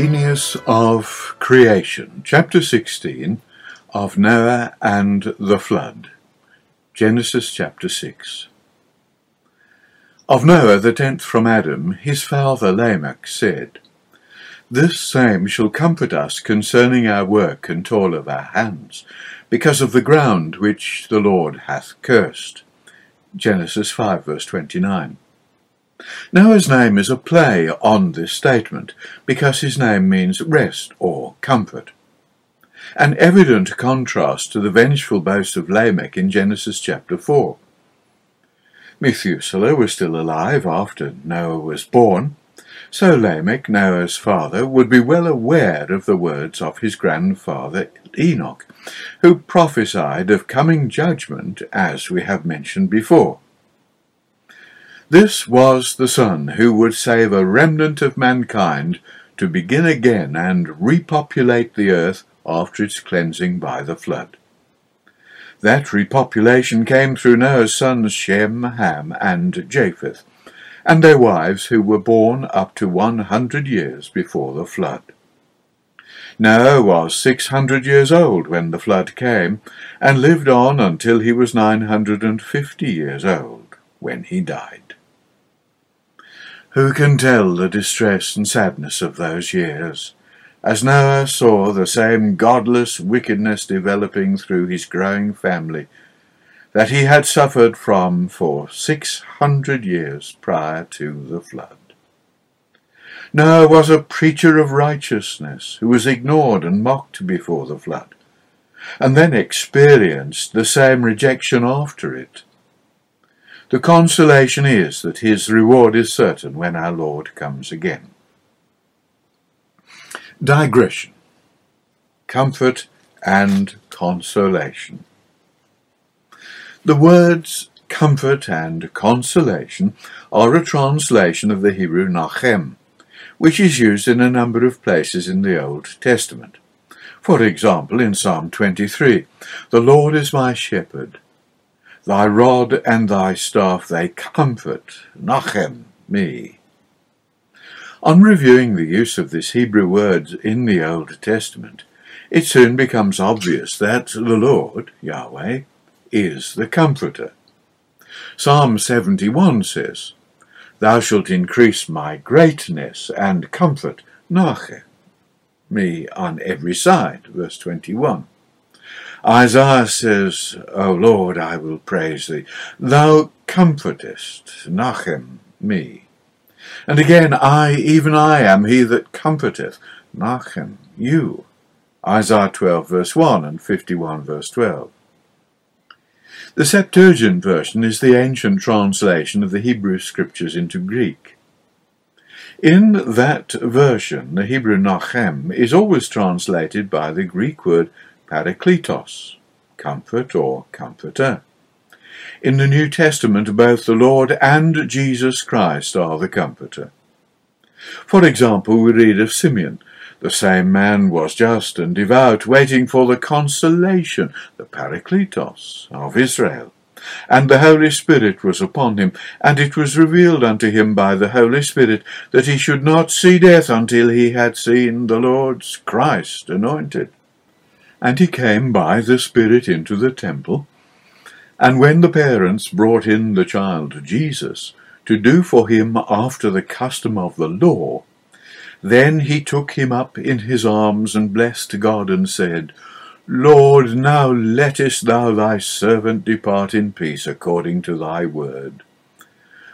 Genius of Creation, Chapter 16 of Noah and the Flood. Genesis chapter 6. Of Noah, the tenth from Adam, his father Lamech said, This same shall comfort us concerning our work and toil of our hands, because of the ground which the Lord hath cursed. Genesis 5 verse 29. Noah's name is a play on this statement, because his name means rest or comfort. An evident contrast to the vengeful boast of Lamech in Genesis chapter 4. Methuselah was still alive after Noah was born, so Lamech, Noah's father, would be well aware of the words of his grandfather Enoch, who prophesied of coming judgment, as we have mentioned before. This was the Son who would save a remnant of mankind to begin again and repopulate the earth after its cleansing by the flood. That repopulation came through Noah's sons Shem, Ham, and Japheth, and their wives who were born up to one hundred years before the flood. Noah was six hundred years old when the flood came, and lived on until he was nine hundred and fifty years old when he died. Who can tell the distress and sadness of those years, as Noah saw the same godless wickedness developing through his growing family that he had suffered from for six hundred years prior to the flood. Noah was a preacher of righteousness who was ignored and mocked before the flood, and then experienced the same rejection after it. The consolation is that his reward is certain when our Lord comes again. Digression Comfort and Consolation. The words comfort and consolation are a translation of the Hebrew nachem, which is used in a number of places in the Old Testament. For example, in Psalm 23, The Lord is my shepherd, Thy rod and thy staff, they comfort, nachem, me. On reviewing the use of this Hebrew word in the Old Testament, it soon becomes obvious that the Lord, Yahweh, is the Comforter. Psalm 71 says, Thou shalt increase my greatness and comfort, nachem, me on every side, verse 21. Isaiah says, O Lord, I will praise thee. Thou comfortest, Nachem, me. And again, I, even I, am he that comforteth, Nachem, you. Isaiah 12, verse 1 and 51, verse 12. The Septuagint version is the ancient translation of the Hebrew scriptures into Greek. In that version, the Hebrew Nachem is always translated by the Greek word parakletos, comfort or comforter. In the New Testament, both the Lord and Jesus Christ are the comforter. For example, we read of Simeon. The same man was just and devout, waiting for the consolation, the parakletos, of Israel. And the Holy Spirit was upon him, and it was revealed unto him by the Holy Spirit that he should not see death until he had seen the Lord's Christ anointed. And he came by the Spirit into the temple. And when the parents brought in the child Jesus to do for him after the custom of the law, then he took him up in his arms and blessed God and said, Lord, now lettest thou thy servant depart in peace according to thy word.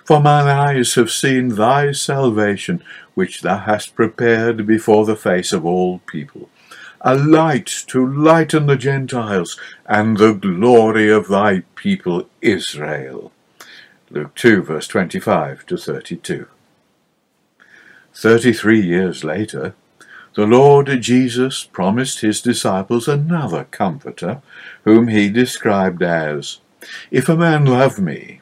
For mine eyes have seen thy salvation, which thou hast prepared before the face of all people a light to lighten the Gentiles, and the glory of thy people Israel. Luke 2, verse 25 to 32. Thirty three years later, the Lord Jesus promised his disciples another Comforter, whom he described as, If a man love me,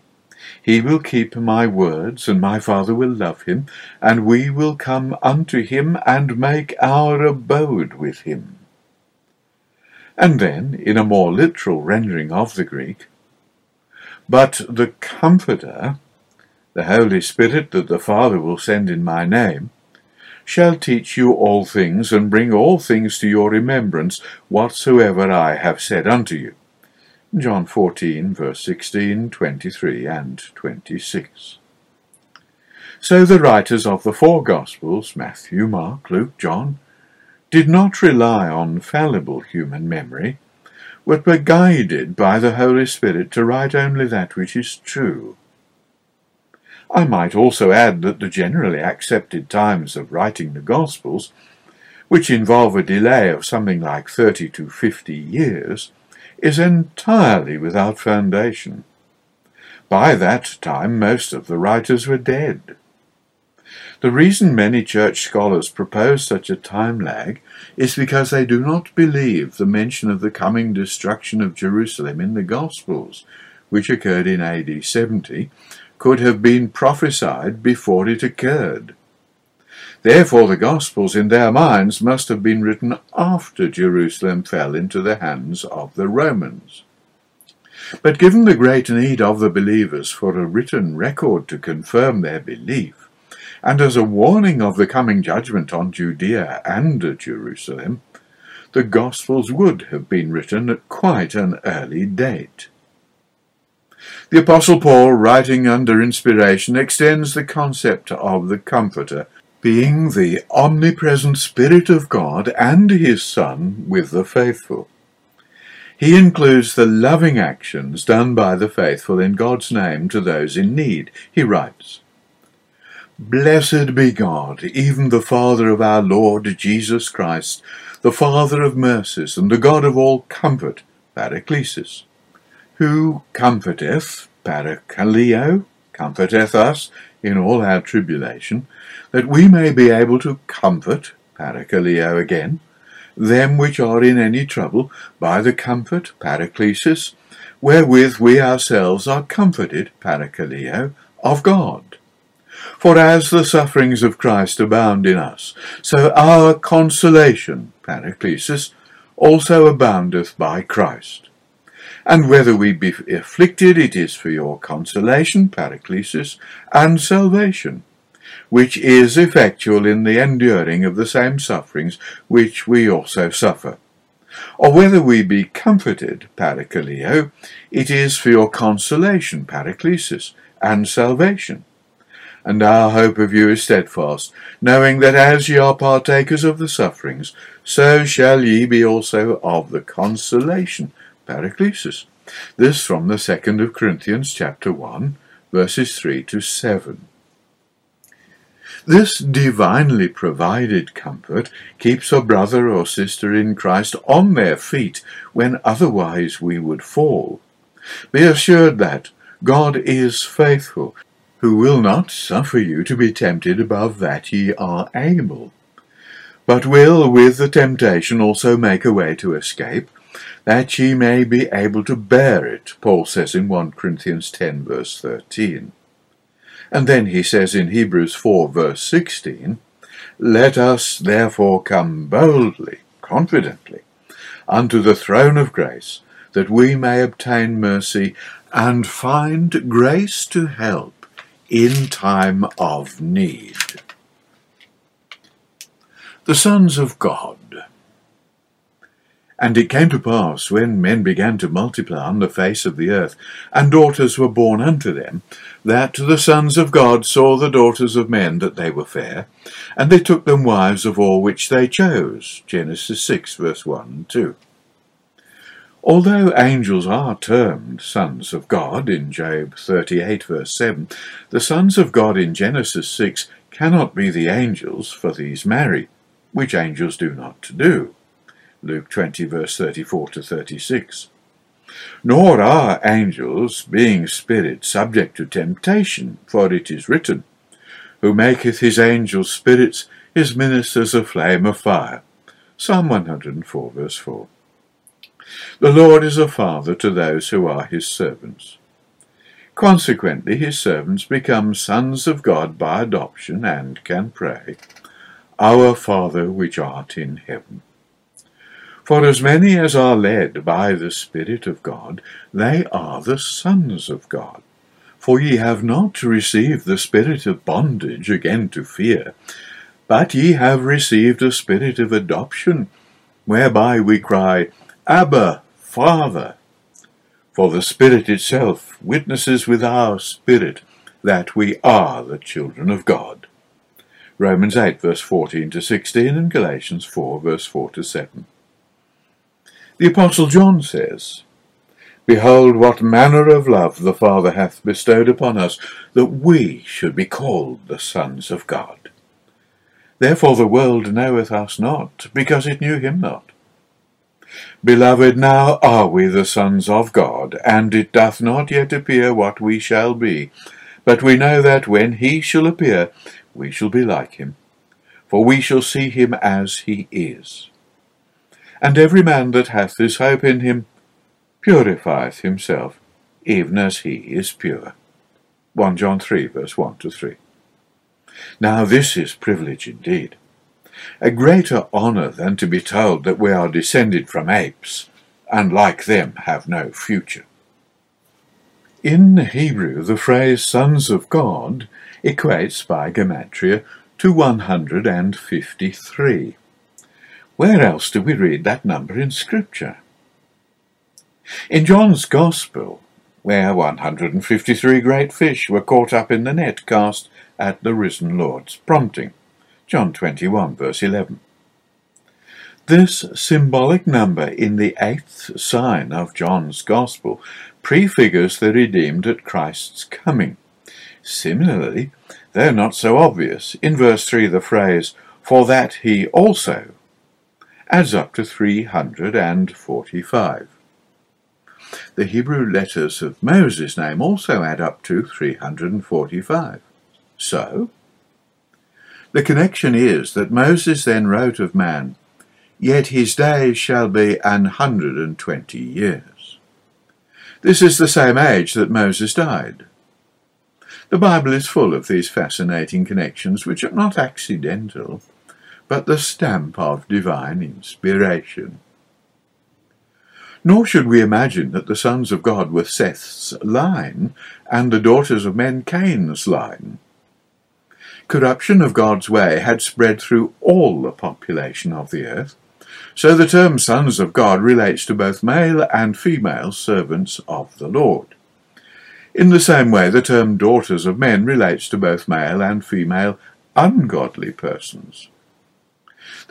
he will keep my words, and my Father will love him, and we will come unto him and make our abode with him. And then, in a more literal rendering of the Greek, but the Comforter, the Holy Spirit that the Father will send in my name, shall teach you all things, and bring all things to your remembrance, whatsoever I have said unto you. John 14, verse 16, 23, and 26. So the writers of the four Gospels, Matthew, Mark, Luke, John, did not rely on fallible human memory, but were guided by the Holy Spirit to write only that which is true. I might also add that the generally accepted times of writing the Gospels, which involve a delay of something like thirty to fifty years, is entirely without foundation. By that time most of the writers were dead. The reason many church scholars propose such a time lag is because they do not believe the mention of the coming destruction of Jerusalem in the Gospels, which occurred in AD 70, could have been prophesied before it occurred. Therefore the Gospels in their minds must have been written after Jerusalem fell into the hands of the Romans. But given the great need of the believers for a written record to confirm their belief, and as a warning of the coming judgment on Judea and Jerusalem, the Gospels would have been written at quite an early date. The Apostle Paul, writing under inspiration, extends the concept of the Comforter, being the omnipresent Spirit of God and his Son with the faithful. He includes the loving actions done by the faithful in God's name to those in need. He writes, Blessed be God, even the Father of our Lord Jesus Christ, the Father of mercies, and the God of all comfort, Paraclesis, who comforteth, Parakaleo, comforteth us in all our tribulation, that we may be able to comfort, Parakaleo again, them which are in any trouble, by the comfort, Paraclesis, wherewith we ourselves are comforted, Parakaleo, of God. For as the sufferings of Christ abound in us, so our consolation, Paraclesis, also aboundeth by Christ. And whether we be afflicted, it is for your consolation, Paraclesis, and salvation, which is effectual in the enduring of the same sufferings which we also suffer. Or whether we be comforted, Parakaleo, it is for your consolation, Paraclesis, and salvation and our hope of you is steadfast, knowing that as ye are partakers of the sufferings, so shall ye be also of the consolation. Paraclesis. This from the second of Corinthians chapter 1, verses 3 to 7. This divinely provided comfort keeps a brother or sister in Christ on their feet when otherwise we would fall. Be assured that God is faithful, who will not suffer you to be tempted above that ye are able, but will with the temptation also make a way to escape, that ye may be able to bear it, Paul says in 1 Corinthians 10 verse 13. And then he says in Hebrews 4 verse 16, Let us therefore come boldly, confidently, unto the throne of grace, that we may obtain mercy and find grace to help in time of need. The sons of God. And it came to pass, when men began to multiply on the face of the earth, and daughters were born unto them, that the sons of God saw the daughters of men that they were fair, and they took them wives of all which they chose. Genesis 6, verse 1 and 2. Although angels are termed sons of God in Job 38 verse 7, the sons of God in Genesis 6 cannot be the angels, for these marry, which angels do not do. Luke 20 verse 34 to 36. Nor are angels, being spirits, subject to temptation, for it is written, Who maketh his angels spirits, his ministers a flame of fire. Psalm 104 verse 4. The Lord is a father to those who are his servants. Consequently, his servants become sons of God by adoption and can pray, Our Father which art in heaven. For as many as are led by the Spirit of God, they are the sons of God. For ye have not received the spirit of bondage again to fear, But ye have received a spirit of adoption, whereby we cry, Abba, Father. For the Spirit itself witnesses with our spirit that we are the children of God. Romans 8, verse 14 to 16, and Galatians 4, verse 4 to 7. The Apostle John says, Behold, what manner of love the Father hath bestowed upon us, that we should be called the sons of God. Therefore the world knoweth us not, because it knew him not. Beloved, now are we the sons of God, and it doth not yet appear what we shall be. But we know that when he shall appear, we shall be like him, for we shall see him as he is. And every man that hath this hope in him purifieth himself, even as he is pure. 1 John 3, verse 1 to 3. Now this is privilege indeed a greater honour than to be told that we are descended from apes, and like them have no future. In Hebrew, the phrase sons of God equates by gematria to 153. Where else do we read that number in Scripture? In John's Gospel, where 153 great fish were caught up in the net cast at the risen Lord's prompting. John 21, verse 11. This symbolic number in the eighth sign of John's Gospel prefigures the redeemed at Christ's coming. Similarly, though not so obvious, in verse 3 the phrase, for that he also, adds up to 345. The Hebrew letters of Moses' name also add up to 345. So, the connection is that Moses then wrote of man, Yet his days shall be an hundred and twenty years. This is the same age that Moses died. The Bible is full of these fascinating connections which are not accidental, but the stamp of divine inspiration. Nor should we imagine that the sons of God were Seth's line and the daughters of men Cain's line corruption of God's way had spread through all the population of the earth, so the term sons of God relates to both male and female servants of the Lord. In the same way, the term daughters of men relates to both male and female ungodly persons.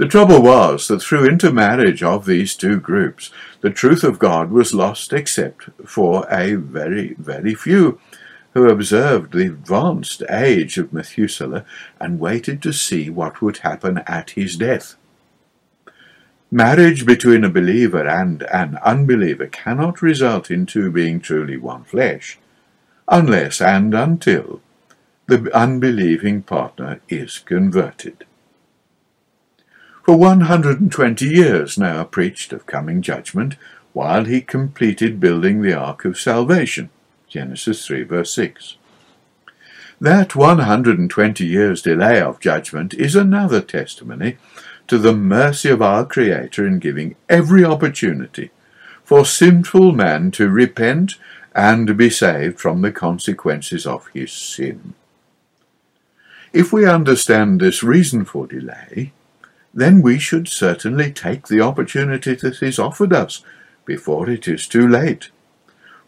The trouble was that through intermarriage of these two groups, the truth of God was lost except for a very, very few, who observed the advanced age of Methuselah and waited to see what would happen at his death. Marriage between a believer and an unbeliever cannot result in two being truly one flesh, unless and until the unbelieving partner is converted. For one hundred and twenty years Noah preached of coming judgment while he completed building the ark of salvation. Genesis 3 verse 6. That 120 years delay of judgment is another testimony to the mercy of our Creator in giving every opportunity for sinful man to repent and be saved from the consequences of his sin. If we understand this reason for delay, then we should certainly take the opportunity that is offered us before it is too late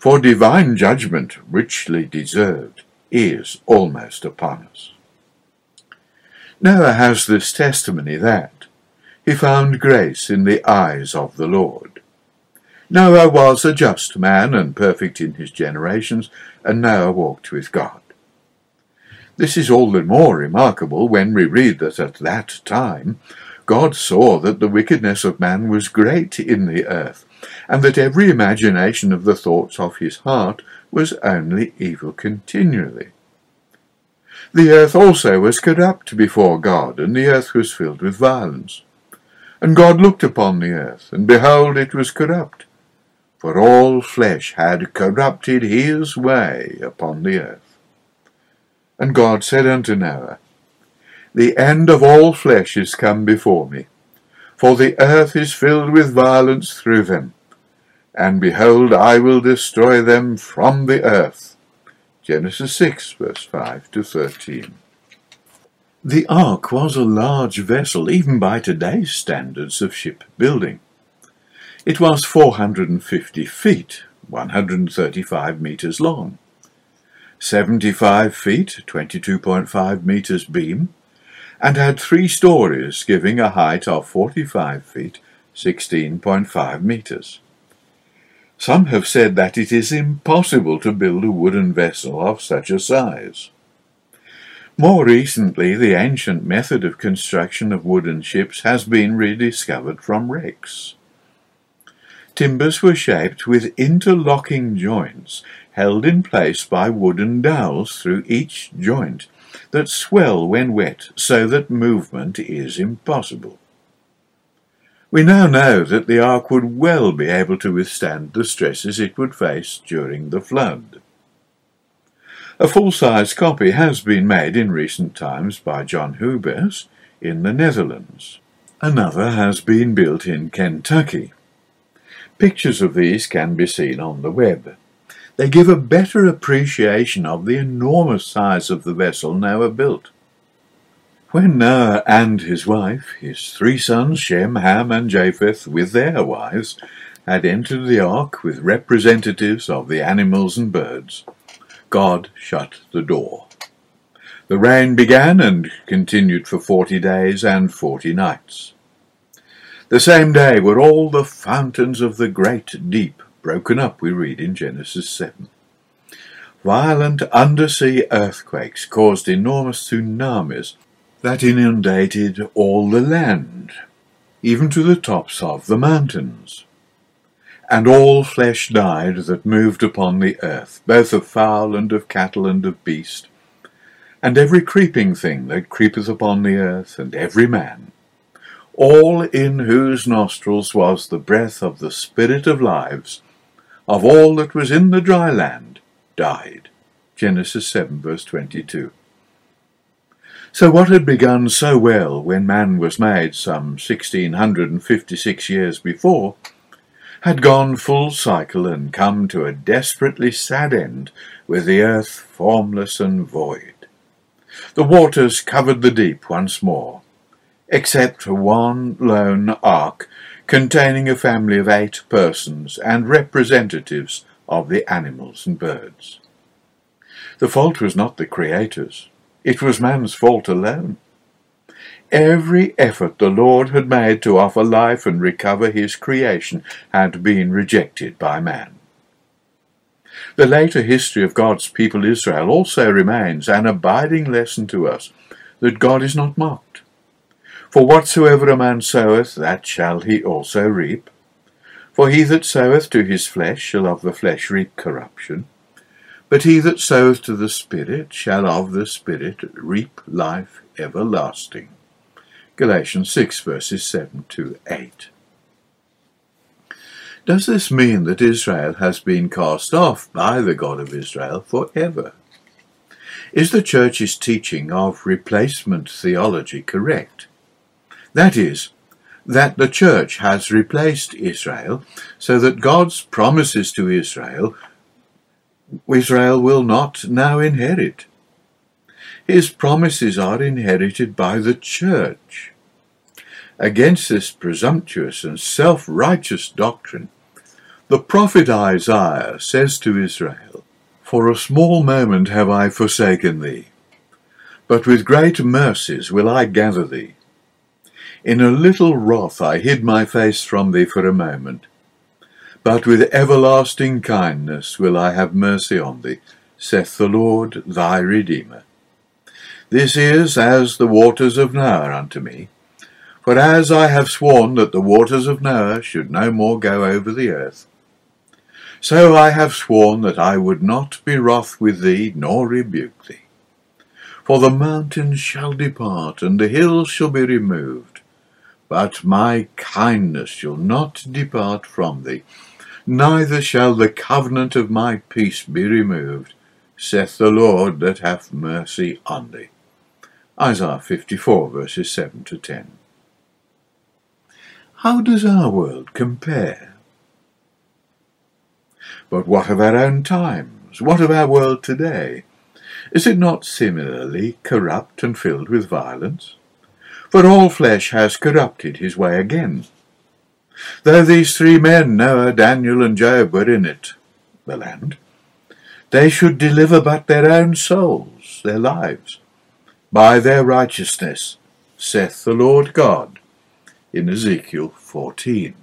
for divine judgment, richly deserved, is almost upon us. Noah has this testimony that he found grace in the eyes of the Lord. Noah was a just man and perfect in his generations, and Noah walked with God. This is all the more remarkable when we read that at that time God saw that the wickedness of man was great in the earth, and that every imagination of the thoughts of his heart was only evil continually. The earth also was corrupt before God, and the earth was filled with violence. And God looked upon the earth, and behold, it was corrupt, for all flesh had corrupted his way upon the earth. And God said unto Noah, The end of all flesh is come before me, for the earth is filled with violence through them. And behold, I will destroy them from the earth. Genesis 6, verse 5 to 13. The Ark was a large vessel, even by today's standards of shipbuilding. It was 450 feet, 135 metres long, 75 feet, 22.5 metres beam, and had three stories, giving a height of 45 feet, 16.5 metres. Some have said that it is impossible to build a wooden vessel of such a size. More recently, the ancient method of construction of wooden ships has been rediscovered from wrecks. Timbers were shaped with interlocking joints held in place by wooden dowels through each joint that swell when wet so that movement is impossible. We now know that the ark would well be able to withstand the stresses it would face during the flood. A full-size copy has been made in recent times by John Huibers in the Netherlands. Another has been built in Kentucky. Pictures of these can be seen on the web. They give a better appreciation of the enormous size of the vessel Noah built. When Noah and his wife, his three sons Shem, Ham, and Japheth, with their wives, had entered the ark with representatives of the animals and birds, God shut the door. The rain began and continued for forty days and forty nights. The same day were all the fountains of the great deep broken up, we read in Genesis 7. Violent undersea earthquakes caused enormous tsunamis that inundated all the land, even to the tops of the mountains. And all flesh died that moved upon the earth, both of fowl and of cattle and of beast, and every creeping thing that creepeth upon the earth, and every man all in whose nostrils was the breath of the Spirit of lives, of all that was in the dry land, died. Genesis 7, verse 22. So what had begun so well when man was made some 1656 years before, had gone full cycle and come to a desperately sad end with the earth formless and void. The waters covered the deep once more, except for one lone ark containing a family of eight persons and representatives of the animals and birds. The fault was not the Creator's, it was man's fault alone. Every effort the Lord had made to offer life and recover his creation had been rejected by man. The later history of God's people Israel also remains an abiding lesson to us that God is not mocked. For whatsoever a man soweth, that shall he also reap. For he that soweth to his flesh shall of the flesh reap corruption. But he that soweth to the Spirit shall of the Spirit reap life everlasting. Galatians 6 verses 7 to 8. Does this mean that Israel has been cast off by the God of Israel forever? Is the Church's teaching of replacement theology correct? That is, that the church has replaced Israel so that God's promises to Israel, Israel will not now inherit. His promises are inherited by the church. Against this presumptuous and self-righteous doctrine, the prophet Isaiah says to Israel, For a small moment have I forsaken thee, but with great mercies will I gather thee. In a little wrath I hid my face from thee for a moment. But with everlasting kindness will I have mercy on thee, saith the Lord thy Redeemer. This is as the waters of Noah unto me. For as I have sworn that the waters of Noah should no more go over the earth, so I have sworn that I would not be wroth with thee, nor rebuke thee. For the mountains shall depart, and the hills shall be removed, but my kindness shall not depart from thee, neither shall the covenant of my peace be removed, saith the Lord that hath mercy on thee. Isaiah 54 verses 7 to 10. How does our world compare? But what of our own times? What of our world today? Is it not similarly corrupt and filled with violence? For all flesh has corrupted his way again. Though these three men, Noah, Daniel, and Job, were in it, the land, they should deliver but their own souls, their lives, by their righteousness, saith the Lord God, in Ezekiel 14.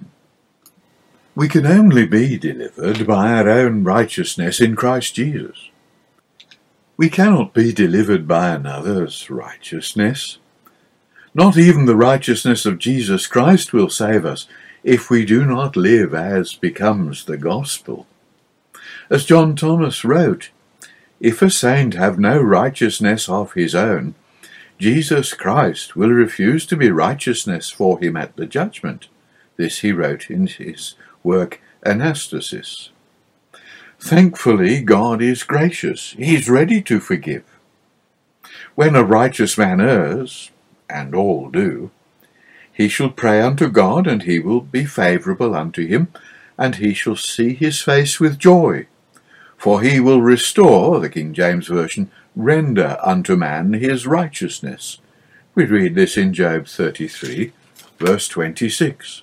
We can only be delivered by our own righteousness in Christ Jesus. We cannot be delivered by another's righteousness. Not even the righteousness of Jesus Christ will save us if we do not live as becomes the gospel. As John Thomas wrote, If a saint have no righteousness of his own, Jesus Christ will refuse to be righteousness for him at the judgment. This he wrote in his work Anastasis. Thankfully, God is gracious. He is ready to forgive. When a righteous man errs, and all do, he shall pray unto God, and he will be favourable unto him, and he shall see his face with joy. For he will restore, the King James Version, render unto man his righteousness. We read this in Job 33, verse 26.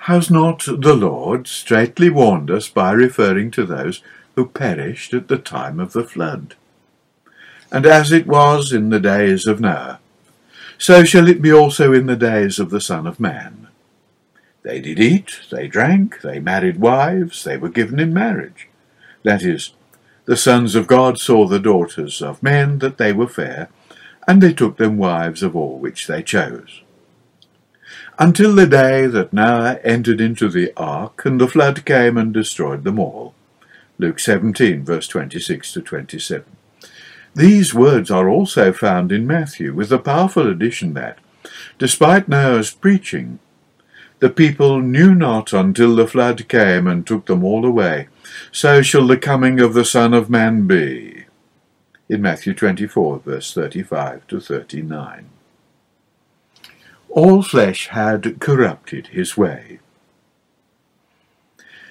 Has not the Lord straightly warned us by referring to those who perished at the time of the flood? And as it was in the days of Noah, so shall it be also in the days of the Son of Man. They did eat, they drank, they married wives, they were given in marriage. That is, the sons of God saw the daughters of men that they were fair, and they took them wives of all which they chose until the day that Noah entered into the ark, and the flood came and destroyed them all. Luke 17, verse 26 to 27. These words are also found in Matthew, with the powerful addition that, despite Noah's preaching, the people knew not until the flood came and took them all away. So shall the coming of the Son of Man be. In Matthew 24, verse 35 to 39 all flesh had corrupted his way.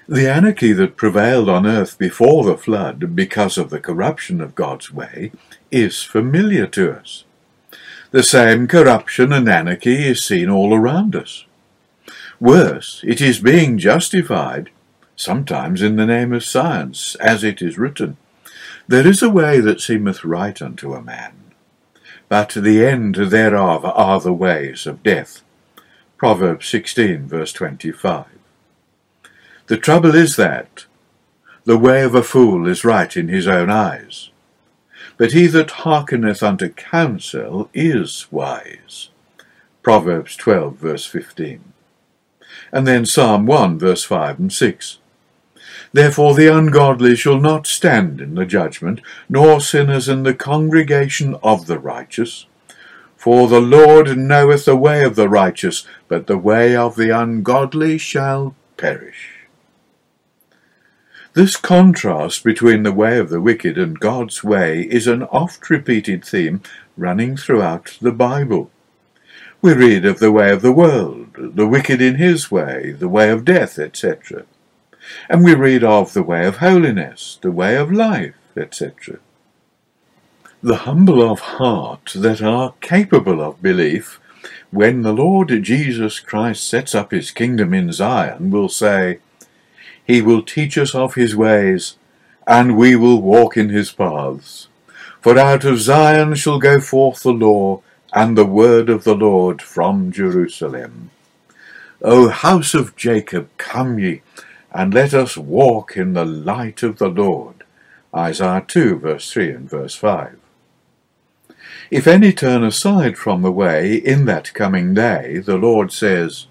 The anarchy that prevailed on earth before the flood because of the corruption of God's way is familiar to us. The same corruption and anarchy is seen all around us. Worse, it is being justified, sometimes in the name of science, as it is written, There is a way that seemeth right unto a man, but the end thereof are the ways of death. Proverbs 16, verse 25. The trouble is that the way of a fool is right in his own eyes, but he that hearkeneth unto counsel is wise. Proverbs 12, verse 15. And then Psalm 1, verse 5 and 6. Therefore the ungodly shall not stand in the judgment, nor sinners in the congregation of the righteous. For the Lord knoweth the way of the righteous, but the way of the ungodly shall perish. This contrast between the way of the wicked and God's way is an oft repeated theme running throughout the Bible. We read of the way of the world, the wicked in his way, the way of death, etc and we read of the way of holiness, the way of life, etc. The humble of heart that are capable of belief, when the Lord Jesus Christ sets up his kingdom in Zion, will say, He will teach us of his ways, and we will walk in his paths. For out of Zion shall go forth the law and the word of the Lord from Jerusalem. O house of Jacob, come ye, and let us walk in the light of the Lord. Isaiah 2, verse 3 and verse 5. If any turn aside from the way in that coming day, the Lord says,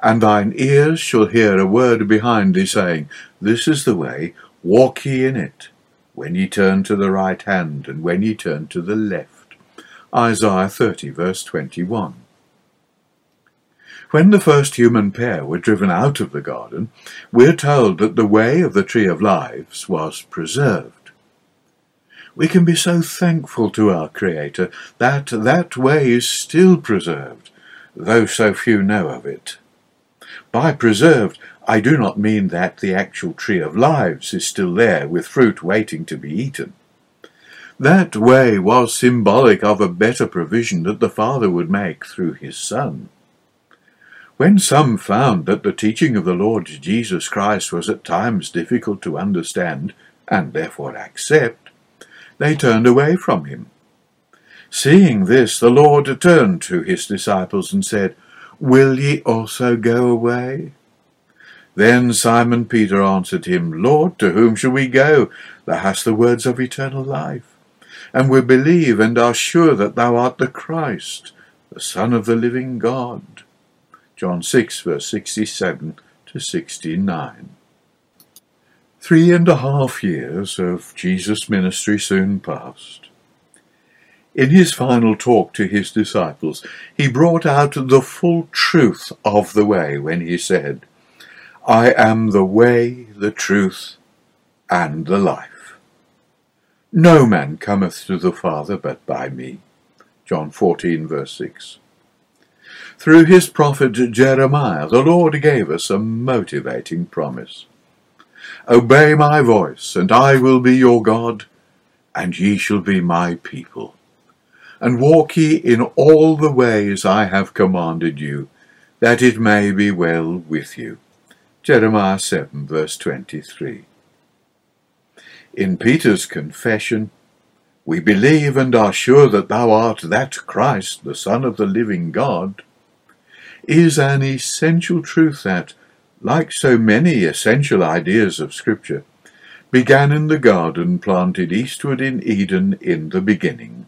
And thine ears shall hear a word behind thee, saying, This is the way, walk ye in it, when ye turn to the right hand, and when ye turn to the left. Isaiah 30, verse 21. When the first human pair were driven out of the garden, we're told that the way of the tree of lives was preserved. We can be so thankful to our Creator that that way is still preserved, though so few know of it. By preserved, I do not mean that the actual tree of lives is still there with fruit waiting to be eaten. That way was symbolic of a better provision that the Father would make through his Son. When some found that the teaching of the Lord Jesus Christ was at times difficult to understand, and therefore accept, they turned away from him. Seeing this, the Lord turned to his disciples and said, Will ye also go away? Then Simon Peter answered him, Lord, to whom shall we go? Thou hast the words of eternal life. And we believe and are sure that thou art the Christ, the Son of the living God. John 6, verse 67 to 69. Three and a half years of Jesus' ministry soon passed. In his final talk to his disciples, he brought out the full truth of the way when he said, I am the way, the truth, and the life. No man cometh to the Father but by me. John 14, verse 6. Through his prophet Jeremiah, the Lord gave us a motivating promise. Obey my voice, and I will be your God, and ye shall be my people. And walk ye in all the ways I have commanded you, that it may be well with you. Jeremiah 7, verse 23. In Peter's confession, we believe and are sure that thou art that Christ, the Son of the living God, is an essential truth that, like so many essential ideas of Scripture, began in the garden planted eastward in Eden in the beginning.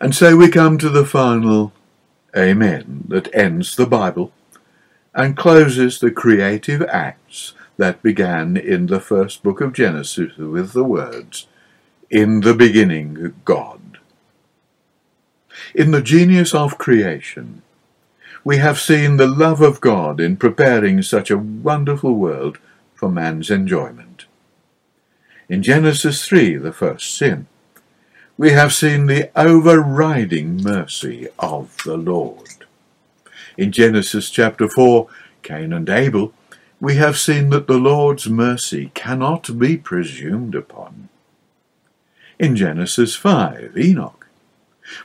And so we come to the final Amen that ends the Bible and closes the creative acts that began in the first book of Genesis with the words, In the beginning, God. In the genius of creation, we have seen the love of God in preparing such a wonderful world for man's enjoyment. In Genesis 3, the first sin, we have seen the overriding mercy of the Lord. In Genesis chapter 4, Cain and Abel, we have seen that the Lord's mercy cannot be presumed upon. In Genesis 5, Enoch,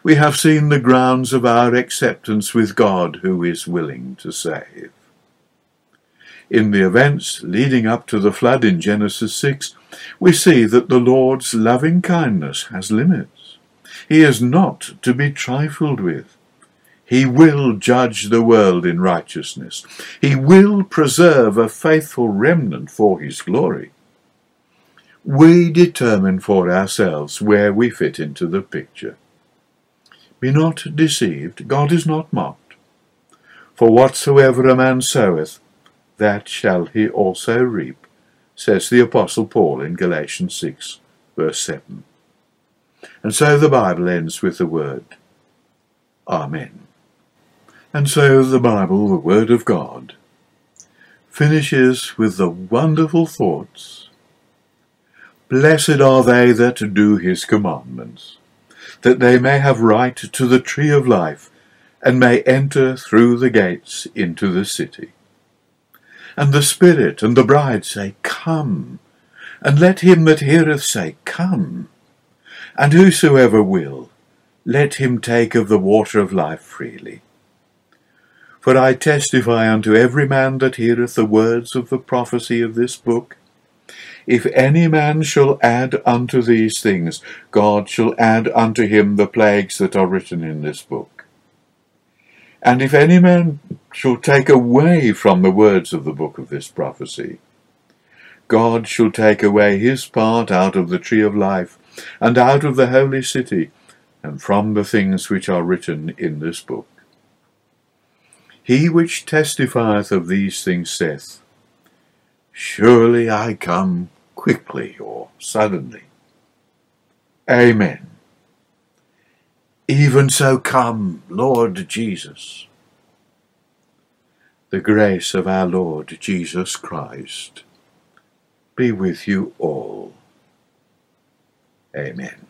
we have seen the grounds of our acceptance with God who is willing to save. In the events leading up to the flood in Genesis 6, we see that the Lord's loving kindness has limits. He is not to be trifled with. He will judge the world in righteousness. He will preserve a faithful remnant for his glory. We determine for ourselves where we fit into the picture. Be not deceived, God is not mocked. For whatsoever a man soweth, that shall he also reap, says the Apostle Paul in Galatians 6, verse 7. And so the Bible ends with the word, Amen. And so the Bible, the Word of God, finishes with the wonderful thoughts, Blessed are they that do his commandments that they may have right to the tree of life, and may enter through the gates into the city. And the Spirit and the bride say, Come. And let him that heareth say, Come. And whosoever will, let him take of the water of life freely. For I testify unto every man that heareth the words of the prophecy of this book, if any man shall add unto these things, God shall add unto him the plagues that are written in this book. And if any man shall take away from the words of the book of this prophecy, God shall take away his part out of the tree of life, and out of the holy city, and from the things which are written in this book. He which testifieth of these things saith, Surely I come quickly or suddenly. Amen. Even so come, Lord Jesus. The grace of our Lord Jesus Christ be with you all. Amen.